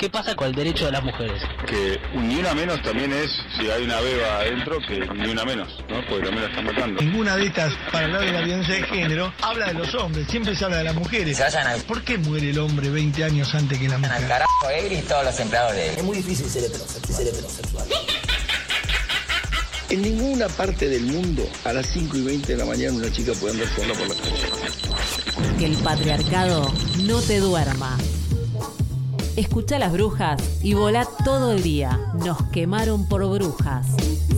¿Qué pasa con el derecho de las mujeres? Que ni una menos también es, si hay una beba adentro, que ni una menos, ¿no? Porque también la están matando. Ninguna de estas, para hablar de la violencia de género, habla de los hombres, siempre se habla de las mujeres. Se vayan al, ¿Por qué muere el hombre 20 años antes que la al mujer? carajo Egri y todos los empleados de Es muy difícil ser heterosexual. Ser heterosexual. En ninguna parte del mundo a las 5 y 20 de la mañana una chica puede andar sola por la calle. Que el patriarcado no te duerma. Escucha las brujas y volá todo el día. Nos quemaron por brujas.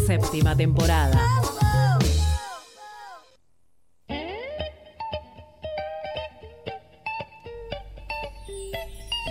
Séptima temporada.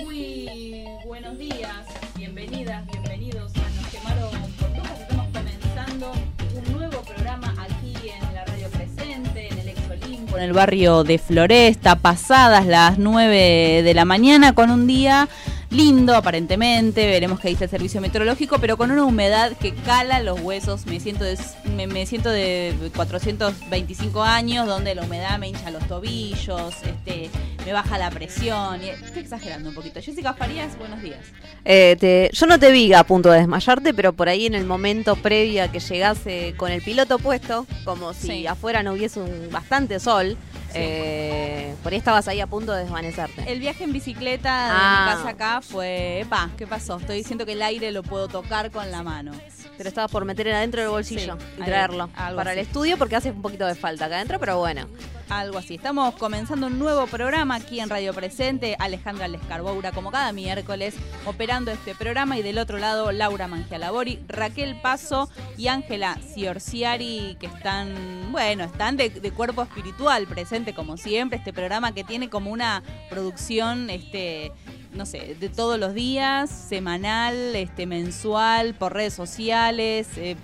Muy buenos días, bienvenidas, bienvenidos a Nos quemaron por brujas. Estamos comenzando un nuevo programa aquí en la radio presente, en el ex Olimpo, en el barrio de Floresta, pasadas las 9 de la mañana, con un día lindo aparentemente, veremos qué dice el servicio meteorológico, pero con una humedad que cala los huesos. Me siento de, me, me siento de 425 años, donde la humedad me hincha los tobillos, este, me baja la presión. y- estoy exagerando un poquito. Jessica Farías, buenos días. Eh, te- yo no te vi a punto de desmayarte, pero por ahí en el momento previo a que llegase con el piloto puesto, como si Sí. afuera no hubiese un bastante sol. Eh, por ahí estabas ahí a punto de desvanecerte. El viaje en bicicleta de Ah. mi casa acá fue, pa, ¿qué pasó? Estoy diciendo que el aire lo puedo tocar con la mano. Te lo estabas por meter en adentro del bolsillo Sí, y traerlo algo para el así. estudio porque hace un poquito de falta acá adentro, pero bueno. Algo así. Estamos comenzando un nuevo programa aquí en Radio Presente. Alejandra Lescarboura, como cada miércoles, operando este programa. Y del otro lado, Laura Mangialabori, Raquel Paso y Ángela Ciorciari, que están, bueno, están de, cuerpo espiritual presente, como siempre. Este programa que tiene como una producción, este no sé, de todos los días, semanal, este mensual, por redes sociales, eh,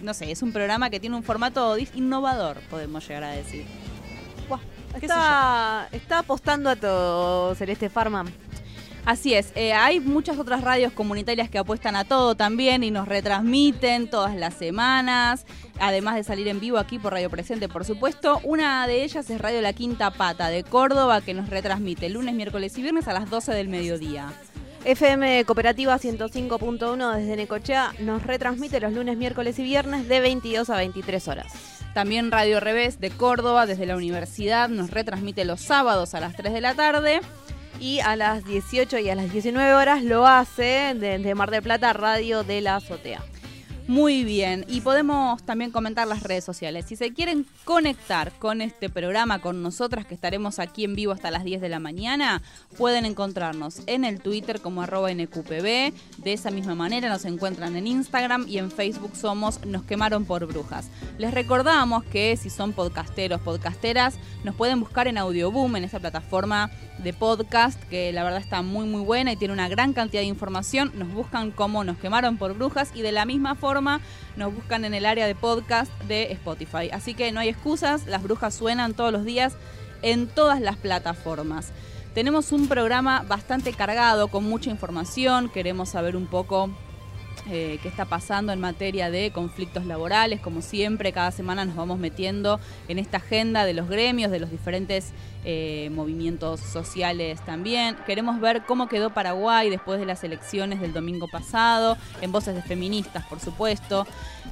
no sé, es un programa que tiene un formato innovador, podemos llegar a decir. Está, está apostando a todo Celeste Farman. Así es, eh, hay muchas otras radios comunitarias que apuestan a todo también y nos retransmiten todas las semanas, además de salir en vivo aquí por Radio Presente, por supuesto. Una de ellas es Radio La Quinta Pata de Córdoba, que nos retransmite lunes, miércoles y viernes a las 12 del mediodía. FM Cooperativa 105.1 desde Necochea nos retransmite los lunes, miércoles y viernes de 22 a 23 horas. También Radio Revés de Córdoba, desde la universidad, nos retransmite los sábados a las 3 de la tarde. Y a las 18 y a las 19 horas lo hace desde Mar del Plata Radio de la Azotea. Muy bien, y podemos también comentar las redes sociales. Si se quieren conectar con este programa, con nosotras que estaremos aquí en vivo hasta las 10 de la mañana, pueden encontrarnos en el Twitter como arroba NQPB. De esa misma manera nos encuentran en Instagram y en Facebook somos Nos quemaron por brujas. Les recordamos que si son podcasteros, podcasteras, nos pueden buscar en Audioboom, en esa plataforma de podcast que la verdad está muy muy buena y tiene una gran cantidad de información. Nos buscan como Nos quemaron por brujas y de la misma forma nos buscan en el área de podcast de Spotify. Así que no hay excusas, las brujas suenan todos los días en todas las plataformas. Tenemos un programa bastante cargado con mucha información, queremos saber un poco eh, qué está pasando en materia de conflictos laborales. Como siempre, cada semana nos vamos metiendo en esta agenda de los gremios, de los diferentes eh, movimientos sociales también. Queremos ver cómo quedó Paraguay después de las elecciones del domingo pasado, en voces de feministas, por supuesto.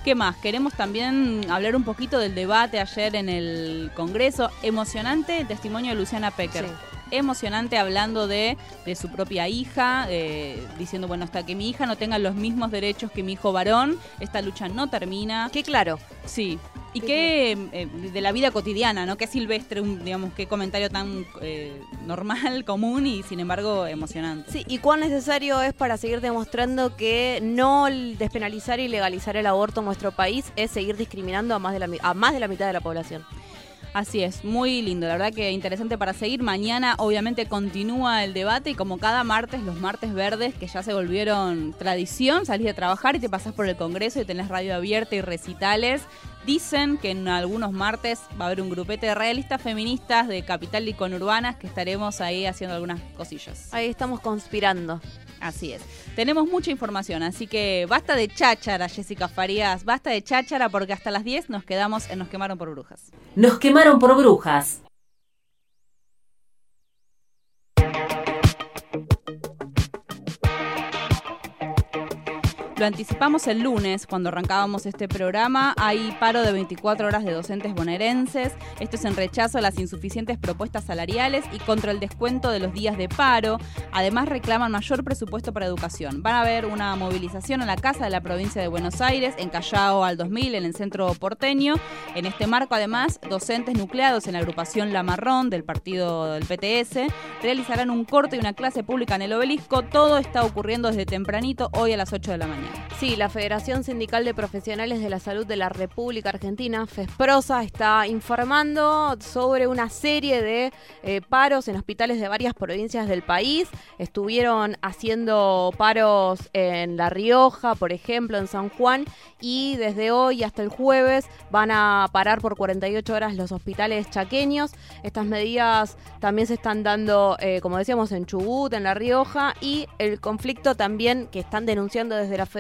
¿Qué más? Queremos también hablar un poquito del debate ayer en el Congreso. Emocionante el testimonio de Luciana Pecker Sí. Emocionante hablando de, de su propia hija, eh, diciendo, bueno, hasta que mi hija no tenga los mismos derechos que mi hijo varón, esta lucha no termina. Qué claro. Sí. Y Qué qué eh, de la vida cotidiana, ¿no? Qué silvestre, un, digamos, qué comentario tan eh, normal, común y sin embargo emocionante. Sí, y cuán necesario es para seguir demostrando que no despenalizar y legalizar el aborto en nuestro país es seguir discriminando a más de la, a más de la mitad de la población. Así es, muy lindo, la verdad que interesante para seguir. Mañana obviamente continúa el debate y como cada martes, los martes verdes que ya se volvieron tradición, salís de trabajar y te pasás por el Congreso y tenés radio abierta y recitales. Dicen que en algunos martes va a haber un grupete de realistas feministas de capital y conurbanas que estaremos ahí haciendo algunas cosillas. Ahí estamos conspirando. Así es. Tenemos mucha información, así que basta de cháchara, Jessica Farías, basta de cháchara porque hasta las 10 nos quedamos en Nos quemaron por brujas. Nos quemaron por brujas. Lo anticipamos el lunes cuando arrancábamos este programa. Hay paro de 24 horas de docentes bonaerenses. Esto es en rechazo a las insuficientes propuestas salariales y contra el descuento de los días de paro. Además reclaman mayor presupuesto para educación. Van a haber una movilización a la Casa de la Provincia de Buenos Aires, en Callao al 2000, en el centro porteño. En este marco, además, docentes nucleados en la agrupación La Marrón del partido del PTS realizarán un corte y una clase pública en el obelisco. Todo está ocurriendo desde tempranito, hoy a las 8 de la mañana. Sí, la Federación Sindical de Profesionales de la Salud de la República Argentina, FESPROSA, está informando sobre una serie de eh, paros en hospitales de varias provincias del país. Estuvieron haciendo paros en La Rioja, por ejemplo, en San Juan, y desde hoy hasta el jueves van a parar por 48 horas los hospitales chaqueños. Estas medidas también se están dando, eh, como decíamos, en Chubut, en La Rioja, y el conflicto también que están denunciando desde la Federación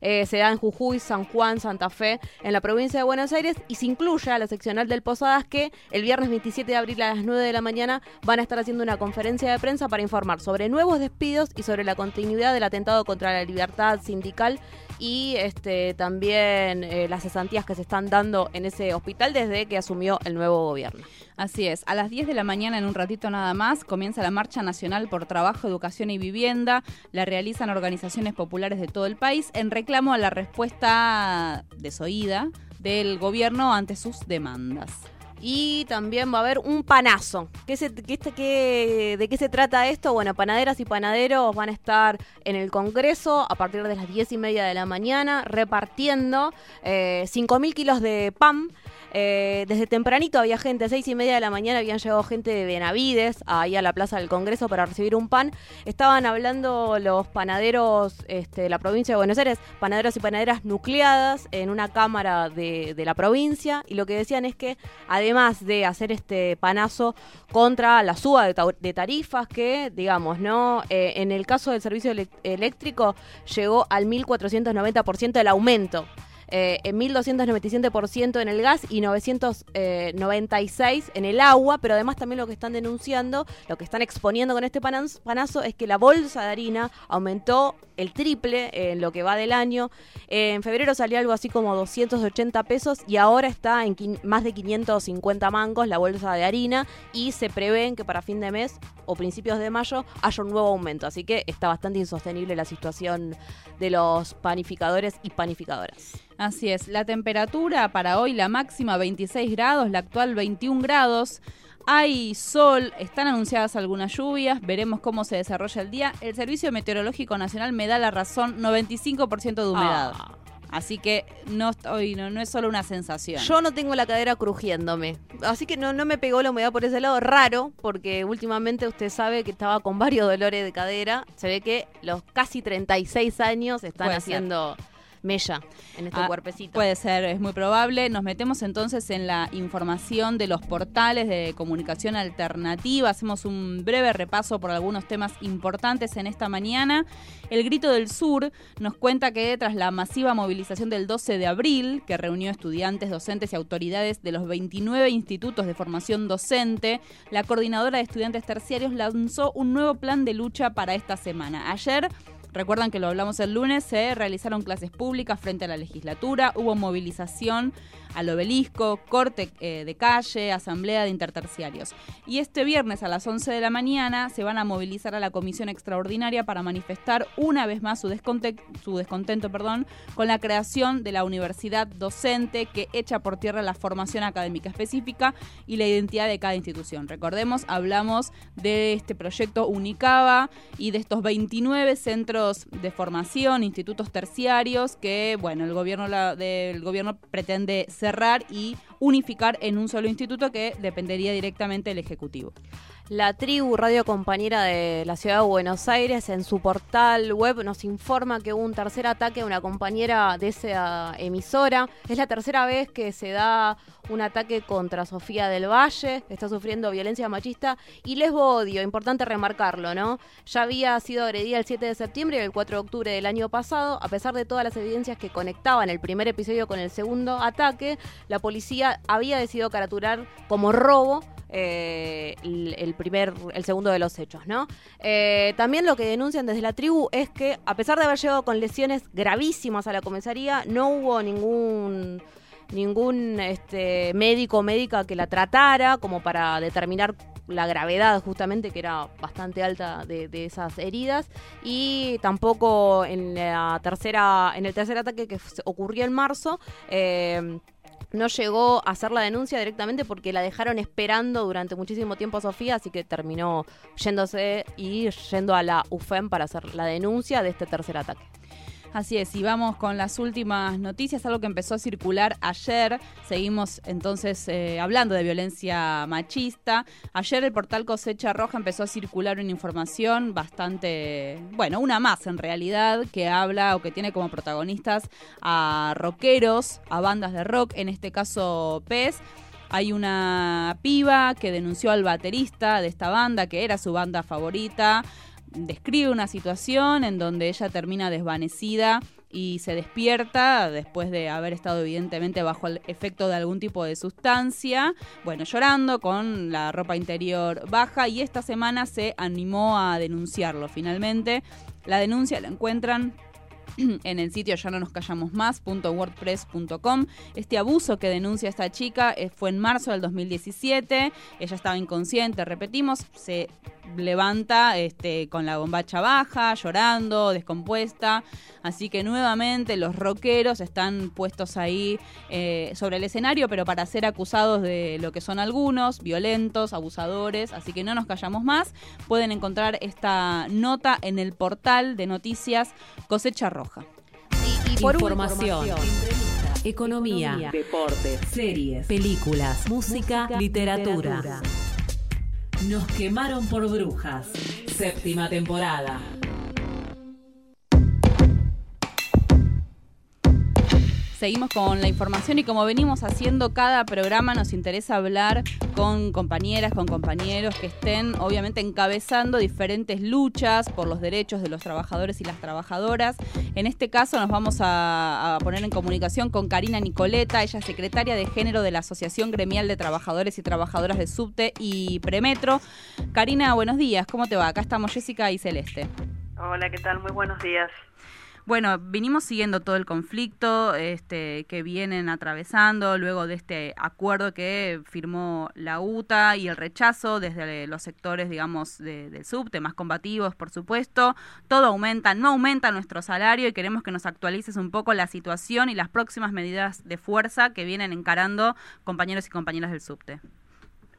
eh, se da en Jujuy, San Juan, Santa Fe, en la provincia de Buenos Aires, y se incluye a la seccional del Posadas que el viernes 27 de abril a las 9 de la mañana van a estar haciendo una conferencia de prensa para informar sobre nuevos despidos y sobre la continuidad del atentado contra la libertad sindical y este también eh, las cesantías que se están dando en ese hospital desde que asumió el nuevo gobierno. Así es, a las 10 de la mañana en un ratito nada más comienza la Marcha Nacional por Trabajo, Educación y Vivienda. La realizan organizaciones populares de todo el país en reclamo a la respuesta desoída del gobierno ante sus demandas. Y también va a haber un panazo. ¿Qué ¿De qué se trata esto? Bueno, panaderas y panaderos van a estar en el Congreso a partir de las 10 y media de la mañana repartiendo eh, 5.000 kilos de pan eh, desde tempranito había gente, a seis y media de la mañana habían llegado gente de Benavides, ahí a la Plaza del Congreso para recibir un pan. Estaban hablando los panaderos este, de la provincia de Buenos Aires, panaderos y panaderas nucleadas en una cámara de, la provincia, y lo que decían es que además de hacer este panazo contra la suba de, tarifas, que digamos, ¿no? Eh, en el caso del servicio eléctrico llegó al 1490% el aumento eh, en 1.297% en el gas y 996 en el agua, pero además también lo que están denunciando, lo que están exponiendo con este panazo es que la bolsa de harina aumentó el triple en lo que va del año. en febrero salió algo así como 280 pesos y ahora está en más de 550 mangos la bolsa de harina y se prevén que para fin de mes o principios de mayo haya un nuevo aumento. Así que está bastante insostenible la situación de los panificadores y panificadoras. Así es, la temperatura para hoy, la máxima 26 grados, la actual 21 grados. Hay sol, están anunciadas algunas lluvias, veremos cómo se desarrolla el día. El Servicio Meteorológico Nacional me da la razón, 95% de humedad. Ah. Así que no estoy, no, no, es solo una sensación. Yo no tengo la cadera crujiéndome. Así que no, no me pegó la humedad por ese lado. Raro, porque últimamente usted sabe que estaba con varios dolores de cadera. Se ve que los casi 36 años están haciendo mella en este ah, cuerpecito. Puede ser, es muy probable. Nos metemos entonces en la información de los portales de comunicación alternativa. Hacemos un breve repaso por algunos temas importantes en esta mañana. El Grito del Sur nos cuenta que tras la masiva movilización del 12 de abril, que reunió estudiantes, docentes y autoridades de los 29 institutos de formación docente, la coordinadora de estudiantes terciarios lanzó un nuevo plan de lucha para esta semana. Ayer Recuerdan que lo hablamos el lunes, se realizaron clases públicas frente a la legislatura, hubo movilización al obelisco, corte eh, de calle, asamblea de interterciarios. Y este viernes a las 11 de la mañana se van a movilizar a la comisión extraordinaria para manifestar una vez más su, descontento, su descontento perdón, con la creación de la universidad docente que echa por tierra la formación académica específica y la identidad de cada institución. Recordemos, hablamos de este proyecto Unicaba y de estos 29 centros de formación, institutos terciarios que, bueno, el gobierno, del gobierno pretende cerrar y unificar en un solo instituto que dependería directamente del Ejecutivo. La tribu radio compañera de la ciudad de Buenos Aires en su portal web nos informa que hubo un tercer ataque a una compañera de esa emisora. Es la tercera vez que se da un ataque contra Sofía del Valle, está sufriendo violencia machista y lesbo odio, importante remarcarlo, ¿no? Ya había sido agredida el 7 de septiembre y el 4 de octubre del año pasado, a pesar de todas las evidencias que conectaban el primer episodio con el segundo ataque, la policía había decidido caraturar como robo eh, el, el primer, el segundo de los hechos, ¿no? Eh, también lo que denuncian desde la tribu es que, a pesar de haber llegado con lesiones gravísimas a la comisaría, no hubo ningún ningún este, médico o médica que la tratara como para determinar la gravedad justamente que era bastante alta de, esas heridas y tampoco en la tercera en el tercer ataque que ocurrió en marzo eh, no llegó a hacer la denuncia directamente porque la dejaron esperando durante muchísimo tiempo a Sofía, así que terminó yéndose y yendo a la UFEM para hacer la denuncia de este tercer ataque. Así es, y vamos con las últimas noticias, algo que empezó a circular ayer. Seguimos entonces eh, hablando de violencia machista. Ayer el portal Cosecha Roja empezó a circular una información bastante, bueno, una más en realidad, que habla o que tiene como protagonistas a rockeros, a bandas de rock, en este caso PES. Hay una piba que denunció al baterista de esta banda, que era su banda favorita describe una situación en donde ella termina desvanecida y se despierta después de haber estado evidentemente bajo el efecto de algún tipo de sustancia, bueno, llorando con la ropa interior baja y esta semana se animó a denunciarlo finalmente. La denuncia la encuentran en el sitio ya no nos callamos más.wordpress.com. Este abuso que denuncia esta chica eh, fue en marzo del 2017. Ella estaba inconsciente, repetimos, se levanta este, con la bombacha baja, llorando, descompuesta. Así que nuevamente los rockeros están puestos ahí eh, sobre el escenario, pero para ser acusados de lo que son algunos, violentos, abusadores. Así que no nos callamos más. Pueden encontrar esta nota en el portal de noticias Cosecha Roja. Y, y por Información, último, economía, deportes, series, películas, música, literatura. Nos quemaron por brujas. Séptima temporada. Seguimos con la información y como venimos haciendo cada programa nos interesa hablar con compañeras, con compañeros que estén obviamente encabezando diferentes luchas por los derechos de los trabajadores y las trabajadoras. En este caso nos vamos a, poner en comunicación con Karina Nicoleta, ella es secretaria de género de la Asociación Gremial de Trabajadores y Trabajadoras de Subte y Premetro. Karina, buenos días, ¿cómo te va? Acá estamos Jessica y Celeste. Hola, ¿qué tal? Muy buenos días. Bueno, vinimos siguiendo todo el conflicto este, que vienen atravesando luego de este acuerdo que firmó la UTA y el rechazo desde los sectores, digamos, de- del subte, más combativos, por supuesto. Todo aumenta, no aumenta nuestro salario y queremos que nos actualices un poco la situación y las próximas medidas de fuerza que vienen encarando compañeros y compañeras del subte.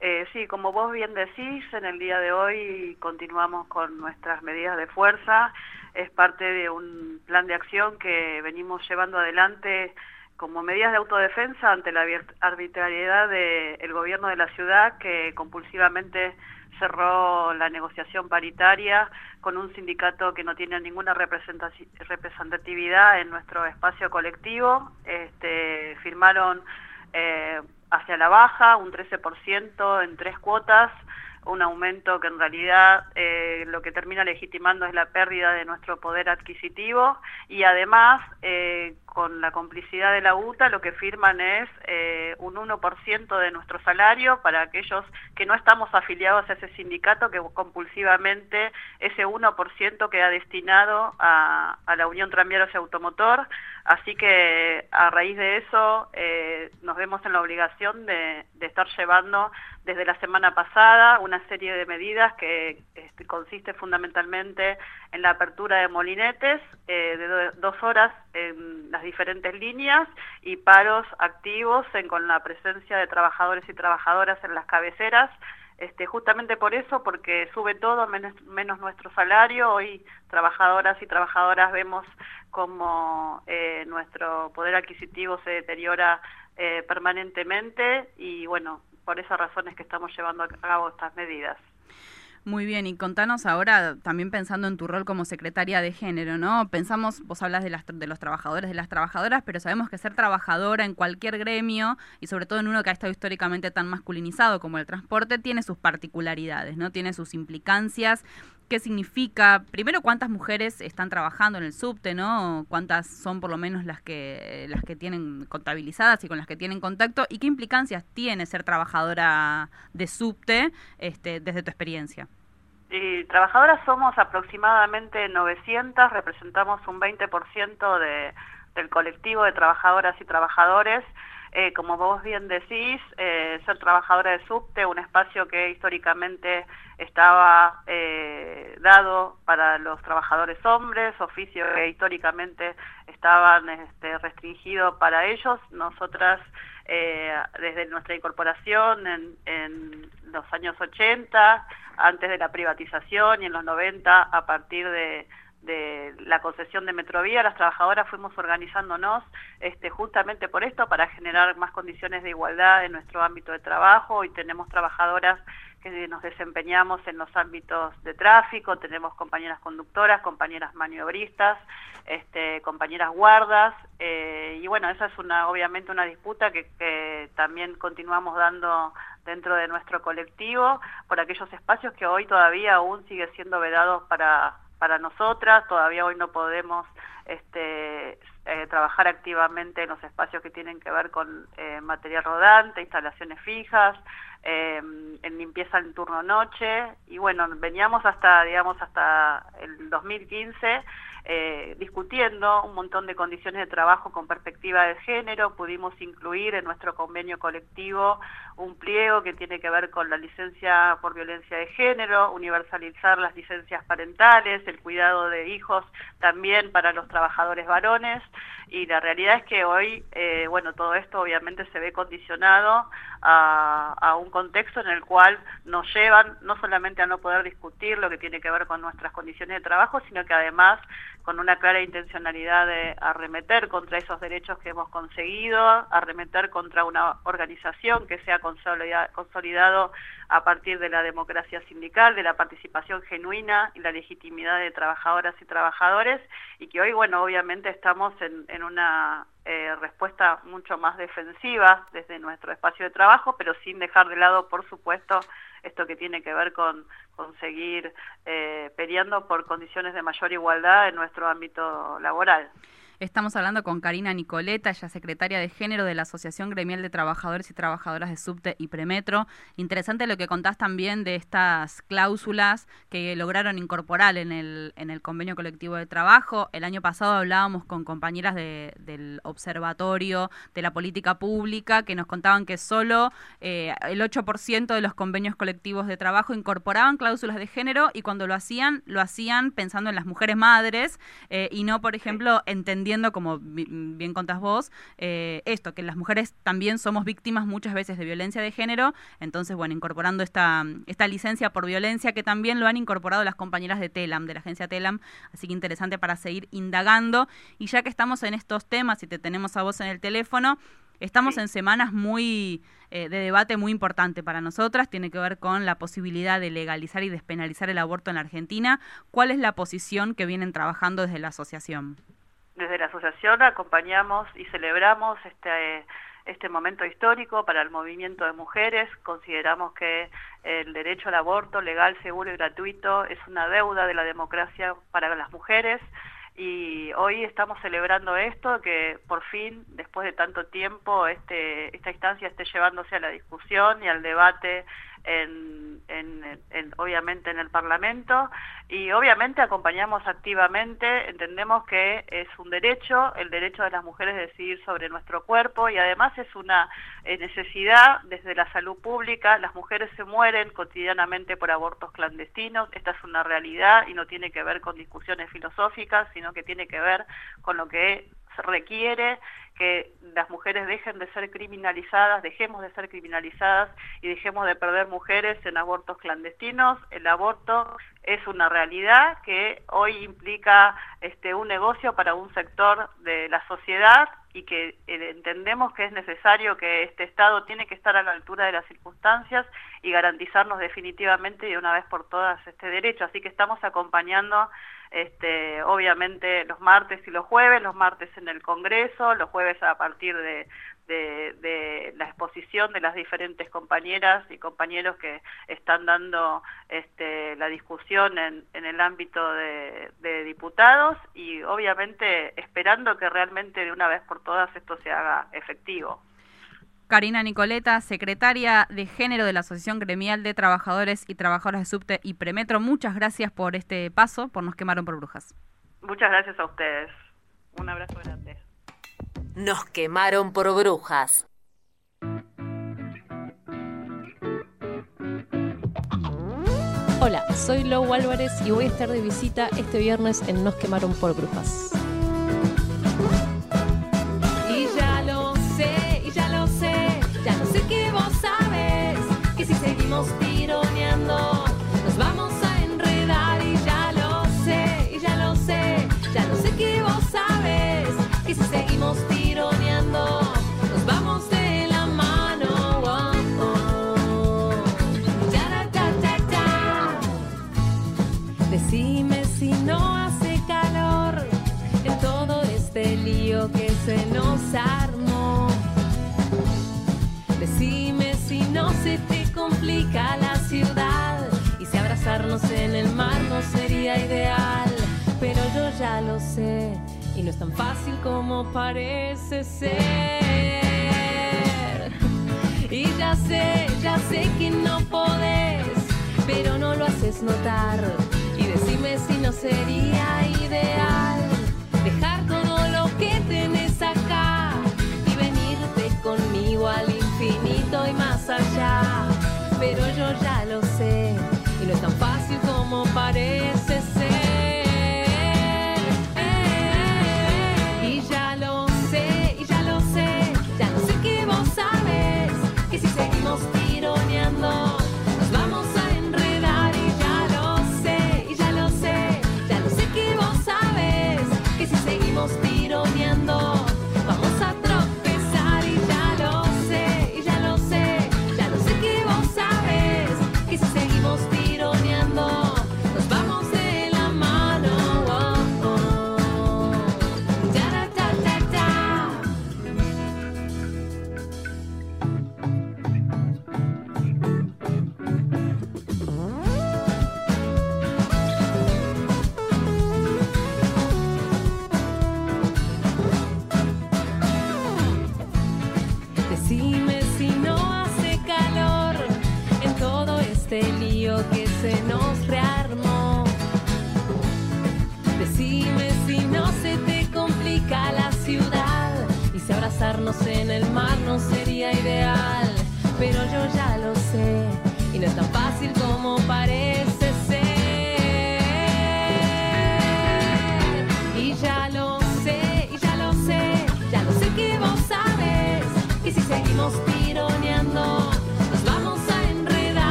Eh, sí, como vos bien decís, en el día de hoy continuamos con nuestras medidas de fuerza. Es parte de un plan de acción que venimos llevando adelante como medidas de autodefensa ante la arbitrariedad del gobierno de la ciudad que compulsivamente cerró la negociación paritaria con un sindicato que no tiene ninguna representatividad en nuestro espacio colectivo. Este, firmaron eh, hacia la baja un 13% en tres cuotas, un aumento que en realidad eh, lo que termina legitimando es la pérdida de nuestro poder adquisitivo y además eh, con la complicidad de la UTA lo que firman es eh, un 1% de nuestro salario para aquellos que no estamos afiliados a ese sindicato que compulsivamente ese 1% queda destinado a, a la Unión Tranviarios y Automotor. Así que a raíz de eso eh, nos vemos en la obligación de, de estar llevando desde la semana pasada una serie de medidas que este, consiste fundamentalmente en la apertura de molinetes eh, de do- dos horas en las diferentes líneas y paros activos en, con la presencia de trabajadores y trabajadoras en las cabeceras. Este, justamente por eso, porque sube todo menos, nuestro salario. Hoy trabajadoras y trabajadoras vemos como eh, nuestro poder adquisitivo se deteriora eh, permanentemente y bueno, por esas razones que estamos llevando a cabo estas medidas. Muy bien, y contanos ahora, también pensando en tu rol como secretaria de género, ¿no? Pensamos, vos hablas de, las, de los trabajadores, de las trabajadoras, pero sabemos que ser trabajadora en cualquier gremio, y sobre todo en uno que ha estado históricamente tan masculinizado como el transporte, tiene sus particularidades, ¿no? Tiene sus implicancias. qué significa, primero cuántas mujeres están trabajando en el subte, ¿no? Cuántas son por lo menos las que las que tienen contabilizadas y con las que tienen contacto y qué implicancias tiene ser trabajadora de subte este, desde tu experiencia. Y trabajadoras somos aproximadamente 900, representamos un 20% de, del colectivo de trabajadoras y trabajadores. Eh, como vos bien decís, eh, ser trabajadora de subte, un espacio que históricamente estaba eh, dado para los trabajadores hombres, oficio que históricamente estaban este, restringido para ellos. Nosotras, desde nuestra incorporación en, en los años 80, antes de la privatización y en los 90 a partir de, la concesión de Metrovía, las trabajadoras fuimos organizándonos este, justamente por esto, para generar más condiciones de igualdad en nuestro ámbito de trabajo. Y tenemos trabajadoras nos desempeñamos en los ámbitos de tráfico, tenemos compañeras conductoras, compañeras maniobristas, este, compañeras guardas, eh, y bueno, esa es una obviamente una disputa que, que también continuamos dando dentro de nuestro colectivo por aquellos espacios que hoy todavía aún sigue siendo vedados para, para nosotras, todavía hoy no podemos este, eh, trabajar activamente en los espacios que tienen que ver con eh, material rodante, instalaciones fijas, eh, en limpieza en turno noche. Y bueno, veníamos hasta, digamos, hasta el 2015 eh, discutiendo un montón de condiciones de trabajo con perspectiva de género, pudimos incluir en nuestro convenio colectivo un pliego que tiene que ver con la licencia por violencia de género, universalizar las licencias parentales, el cuidado de hijos también para los trabajadores varones. Y la realidad es que hoy, eh, bueno, todo esto obviamente se ve condicionado a, a, un contexto en el cual nos llevan no solamente a no poder discutir lo que tiene que ver con nuestras condiciones de trabajo, sino que además con una clara intencionalidad de arremeter contra esos derechos que hemos conseguido, arremeter contra una organización que se ha consolidado a partir de la democracia sindical, de la participación genuina y la legitimidad de trabajadoras y trabajadores, y que hoy, bueno, obviamente estamos en, en una eh, respuesta mucho más defensiva desde nuestro espacio de trabajo, pero sin dejar de lado, por supuesto, esto que tiene que ver con conseguir eh, peleando por condiciones de mayor igualdad en nuestro ámbito laboral. Estamos hablando con Karina Nicoleta, ella secretaria de género de la Asociación Gremial de Trabajadores y Trabajadoras de Subte y Premetro. Interesante lo que contás también de estas cláusulas que lograron incorporar en el, en el convenio colectivo de trabajo. El año pasado hablábamos con compañeras del Observatorio de la Política Pública que nos contaban que solo eh, el 8% de los convenios colectivos de trabajo incorporaban cláusulas de género y cuando lo hacían, lo hacían pensando en las mujeres madres eh, y no, por ejemplo, entendiendo como bien contás vos, eh, esto, que las mujeres también somos víctimas muchas veces de violencia de género, entonces, bueno, incorporando esta, esta licencia por violencia que también lo han incorporado las compañeras de TELAM, de la agencia TELAM, así que interesante para seguir indagando. Y ya que estamos en estos temas y te tenemos a vos en el teléfono, Estamos en semanas muy eh, de debate muy importante para nosotras, tiene que ver con la posibilidad de legalizar y despenalizar el aborto en la Argentina. ¿Cuál es la posición que vienen trabajando desde la asociación? Desde la asociación acompañamos y celebramos este este momento histórico para el movimiento de mujeres. Consideramos que el derecho al aborto legal, seguro y gratuito es una deuda de la democracia para las mujeres y hoy estamos celebrando esto, que por fin, después de tanto tiempo, este, esta instancia esté llevándose a la discusión y al debate en, en, obviamente en el Parlamento y obviamente acompañamos activamente, entendemos que es un derecho, el derecho de las mujeres de decidir sobre nuestro cuerpo y además es una eh, necesidad desde la salud pública, las mujeres se mueren cotidianamente por abortos clandestinos, esta es una realidad y no tiene que ver con discusiones filosóficas, sino que tiene que ver con lo que requiere que las mujeres dejen de ser criminalizadas, dejemos de ser criminalizadas y dejemos de perder mujeres en abortos clandestinos. El aborto es una realidad que hoy implica este, un negocio para un sector de la sociedad y que eh, entendemos que es necesario que este Estado tiene que estar a la altura de las circunstancias y garantizarnos definitivamente y de una vez por todas este derecho. Así que estamos acompañando este, obviamente los martes y los jueves, los martes en el Congreso, los jueves a partir de, de, de, la exposición de las diferentes compañeras y compañeros que están dando este, la discusión en, en el ámbito de, de, diputados y obviamente esperando que realmente de una vez por todas esto se haga efectivo. Karina Nicoleta, secretaria de Género de la Asociación Gremial de Trabajadores y Trabajadoras de Subte y Premetro, muchas gracias por este paso, por Nos Quemaron por Brujas. Muchas gracias a ustedes. Un abrazo grande. Nos quemaron por brujas. Hola, soy Lou Álvarez y voy a estar de visita este viernes en Nos quemaron por brujas. Y armó. Decime si no se te complica la ciudad y si abrazarnos en el mar no sería ideal. Pero yo ya lo sé y no es tan fácil como parece ser. Y ya sé, ya sé que no podés, pero no lo haces notar. Y decime si no sería parece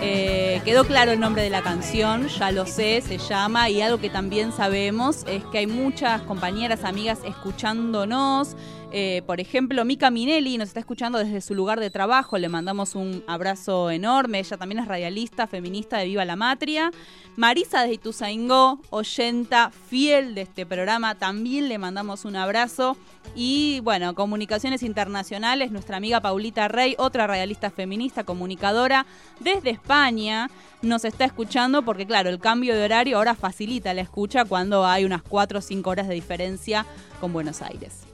Eh, quedó claro el nombre de la canción, ya lo sé, se llama, y algo que también sabemos es que hay muchas compañeras, amigas escuchándonos. Eh, por ejemplo, Mica Minelli nos está escuchando desde su lugar de trabajo, le mandamos un abrazo enorme, ella también es radialista, feminista de Viva la Matria. Marisa de Ituzaingó, oyenta fiel de este programa, también le mandamos un abrazo. Y bueno, Comunicaciones Internacionales, nuestra amiga Paulita Rey, otra radialista feminista, comunicadora desde España, nos está escuchando porque claro, el cambio de horario ahora facilita la escucha cuando hay unas 4 o 5 horas de diferencia con Buenos Aires.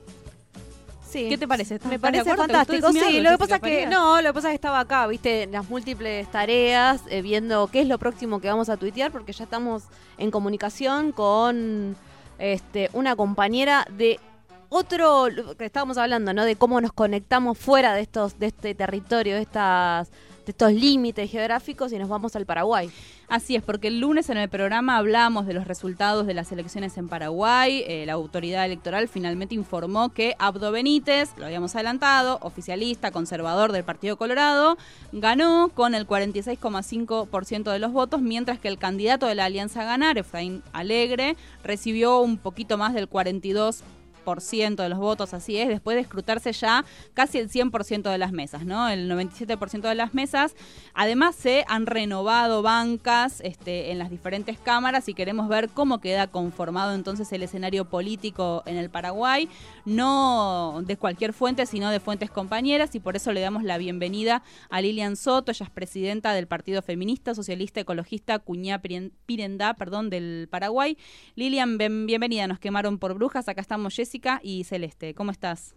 Sí. ¿Qué te parece? Me ¿Estás de parece fantástico. Sí, lo que pasa es que no, lo que pasa es que estaba acá, viste, en las múltiples tareas, eh, viendo qué es lo próximo que vamos a tuitear, porque ya estamos en comunicación con este una compañera de otro que estábamos hablando, ¿no? De cómo nos conectamos fuera de estos de este territorio, de estas de estos límites geográficos y nos vamos al Paraguay. Así es, porque el lunes en el programa hablamos de los resultados de las elecciones en Paraguay. Eh, la autoridad electoral finalmente informó que Abdo Benítez, lo habíamos adelantado, oficialista, conservador del Partido Colorado, ganó con el 46,5% de los votos, mientras que el candidato de la Alianza Ganar, Efraín Alegre, recibió un poquito más del 42% de los votos, así es, después de escrutarse ya casi el 100% de las mesas, ¿no? El 97% de las mesas. Además se han renovado bancas este, en las diferentes cámaras y queremos ver cómo queda conformado entonces el escenario político en el Paraguay, no de cualquier fuente, sino de fuentes compañeras y por eso le damos la bienvenida a Lilian Soto, ella es presidenta del Partido Feminista, Socialista, Ecologista, Cuñá Piren- Pirendá, perdón, del Paraguay. Lilian, bienvenida, nos quemaron por brujas, acá estamos Jessica y Celeste, ¿cómo estás?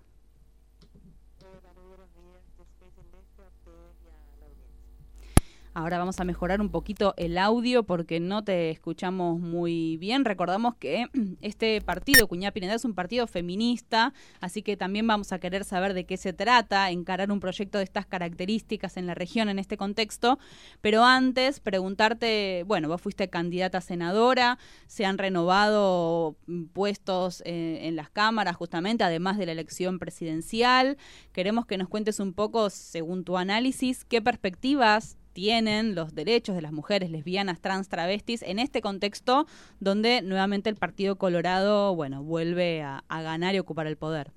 Ahora vamos a mejorar un poquito el audio porque no te escuchamos muy bien. Recordamos que este partido, Cuñá Pineda, es un partido feminista, así que también vamos a querer saber de qué se trata, encarar un proyecto de estas características en la región en este contexto. Pero antes, preguntarte, bueno, vos fuiste candidata a senadora, se han renovado puestos eh, en las cámaras justamente, además de la elección presidencial. Queremos que nos cuentes un poco, según tu análisis, qué perspectivas tienen los derechos de las mujeres lesbianas, trans, travestis en este contexto donde nuevamente el Partido Colorado, bueno, vuelve a, ganar y ocupar el poder.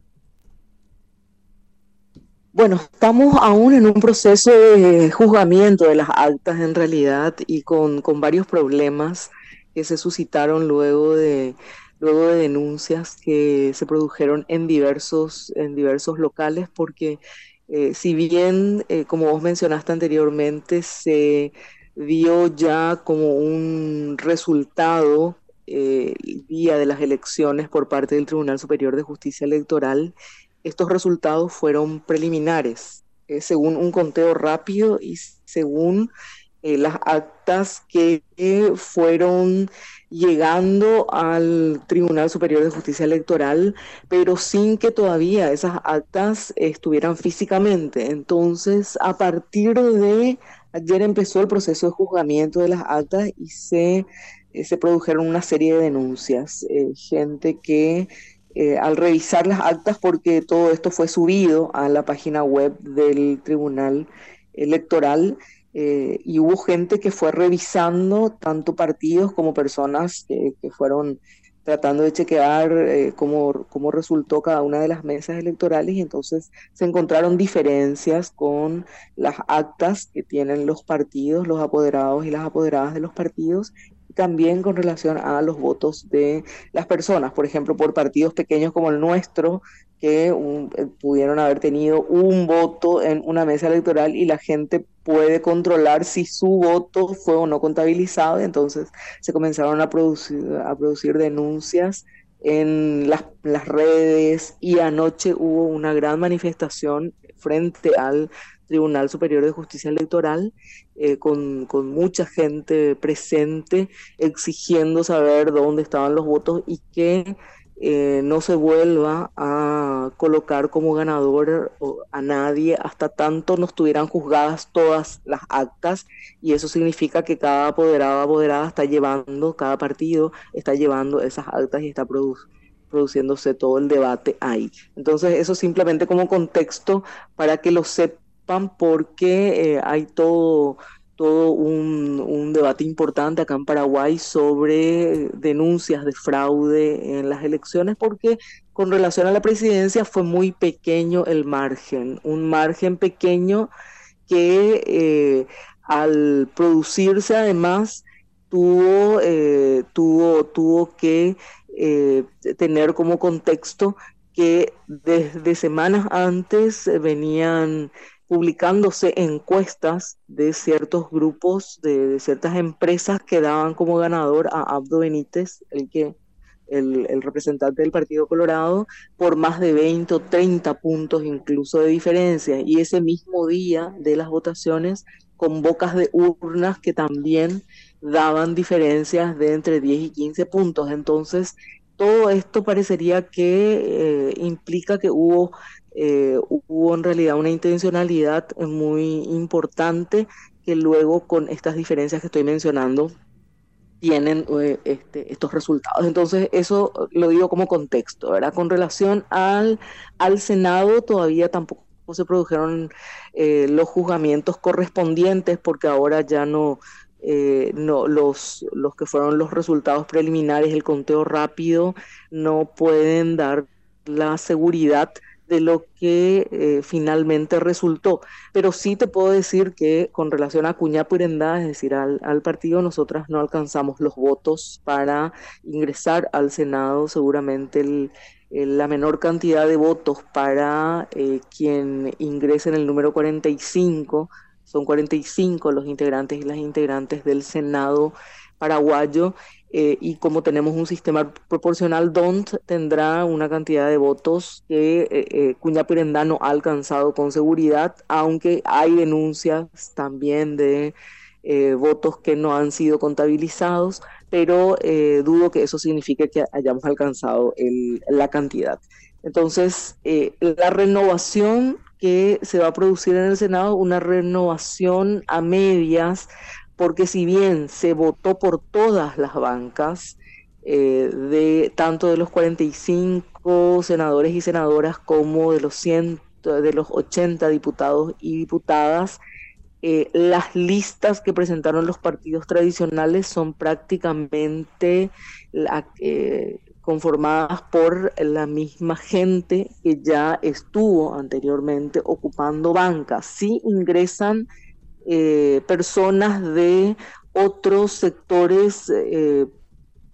Bueno, estamos aún en un proceso de juzgamiento de las actas en realidad y con, con varios problemas que se suscitaron luego de, luego de denuncias que se produjeron en diversos, en diversos locales porque eh, si bien, eh, como vos mencionaste anteriormente, se vio ya como un resultado eh, el día de las elecciones por parte del Tribunal Superior de Justicia Electoral, estos resultados fueron preliminares, según un conteo rápido y según las actas que fueron llegando al Tribunal Superior de Justicia Electoral, pero sin que todavía esas actas estuvieran físicamente. Entonces, a partir de ayer empezó el proceso de juzgamiento de las actas y se, eh, se produjeron una serie de denuncias. Eh, gente que eh, al revisar las actas, porque todo esto fue subido a la página web del Tribunal Electoral, eh, y hubo gente que fue revisando tanto partidos como personas que, fueron tratando de chequear eh, cómo, cómo resultó cada una de las mesas electorales y entonces se encontraron diferencias con las actas que tienen los partidos, los apoderados y las apoderadas de los partidos también con relación a los votos de las personas, por ejemplo, por partidos pequeños como el nuestro, que eh, pudieron haber tenido un voto en una mesa electoral y la gente puede controlar si su voto fue o no contabilizado, entonces se comenzaron a producir, a producir denuncias en las, las redes y anoche hubo una gran manifestación frente al Tribunal Superior de Justicia Electoral eh, con, mucha gente presente exigiendo saber dónde estaban los votos y que eh, no se vuelva a colocar como ganador a nadie hasta tanto no estuvieran juzgadas todas las actas y eso significa que cada apoderado apoderada está llevando, cada partido está llevando esas actas y está produ produciéndose todo el debate ahí. Entonces eso simplemente como contexto para que lo sepan porque eh, hay todo todo un, un, debate importante acá en Paraguay sobre denuncias de fraude en las elecciones, porque con relación a la presidencia fue muy pequeño el margen, un margen pequeño que eh, al producirse además tuvo, eh, tuvo, tuvo que eh, tener como contexto que desde semanas antes venían publicándose encuestas de ciertos grupos, de, ciertas empresas que daban como ganador a Abdo Benítez, el que el, representante del Partido Colorado, por más de 20 o 30 puntos incluso de diferencia. Y ese mismo día de las votaciones, con bocas de urnas que también daban diferencias de entre 10 y 15 puntos. Entonces, todo esto parecería que eh, implica que hubo, eh, hubo en realidad una intencionalidad muy importante que luego con estas diferencias que estoy mencionando tienen eh, este, estos resultados. Entonces, eso lo digo como contexto, ¿verdad? Con relación al, al Senado, todavía tampoco se produjeron eh, los juzgamientos correspondientes porque ahora ya no, eh, no los, los que fueron los resultados preliminares, el conteo rápido, no pueden dar la seguridad de lo que eh, finalmente resultó. Pero sí te puedo decir que con relación a Cuñapurendá, es decir, al, al, partido, nosotras no alcanzamos los votos para ingresar al Senado. Seguramente el, la menor cantidad de votos para eh, quien ingrese en el número 45, son 45 los integrantes y las integrantes del Senado paraguayo eh, y como tenemos un sistema proporcional, DONT tendrá una cantidad de votos que eh, eh, Cuñapirendá no ha alcanzado con seguridad, aunque hay denuncias también de eh, votos que no han sido contabilizados, pero dudo que eso signifique que hayamos alcanzado la cantidad. Entonces, la renovación que se va a producir en el Senado, una renovación a medias, porque si bien se votó por todas las bancas, eh, de tanto de los 45 senadores y senadoras como de los 100, de los 80 diputados y diputadas, eh, las listas que presentaron los partidos tradicionales son prácticamente eh, conformadas por la misma gente que ya estuvo anteriormente ocupando bancas. Sí ingresan eh, personas de otros sectores, eh,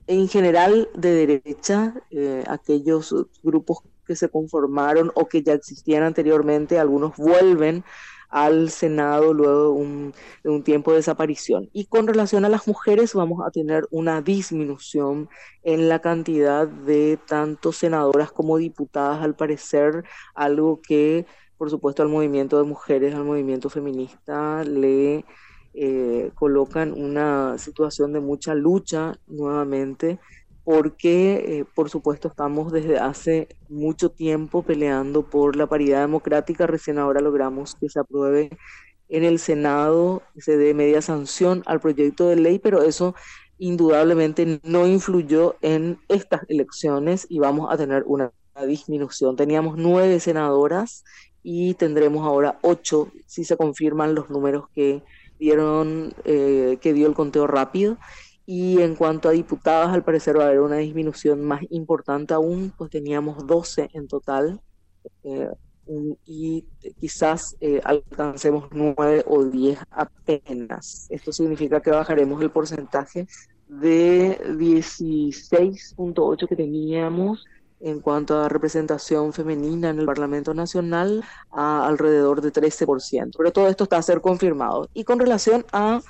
en general de derecha, eh, aquellos grupos que se conformaron o que ya existían anteriormente, algunos vuelven al Senado luego un, de un tiempo de desaparición. Y con relación a las mujeres vamos a tener una disminución en la cantidad de tanto senadoras como diputadas, al parecer, algo que por supuesto al movimiento de mujeres, al movimiento feminista, le eh, colocan una situación de mucha lucha nuevamente, porque eh, por supuesto estamos desde hace mucho tiempo peleando por la paridad democrática, recién ahora logramos que se apruebe en el Senado, se dé media sanción al proyecto de ley, pero eso indudablemente no influyó en estas elecciones y vamos a tener una disminución. Teníamos nueve senadoras y tendremos ahora ocho si se confirman los números que dieron eh, que dio el conteo rápido y en cuanto a diputadas al parecer va a haber una disminución más importante aún pues teníamos 12 en total eh, y quizás eh, alcancemos 9 o 10 apenas esto significa que bajaremos el porcentaje de 16.8 que teníamos en cuanto a representación femenina en el Parlamento Nacional a alrededor de 13%. Pero todo esto está a ser confirmado. Y con relación a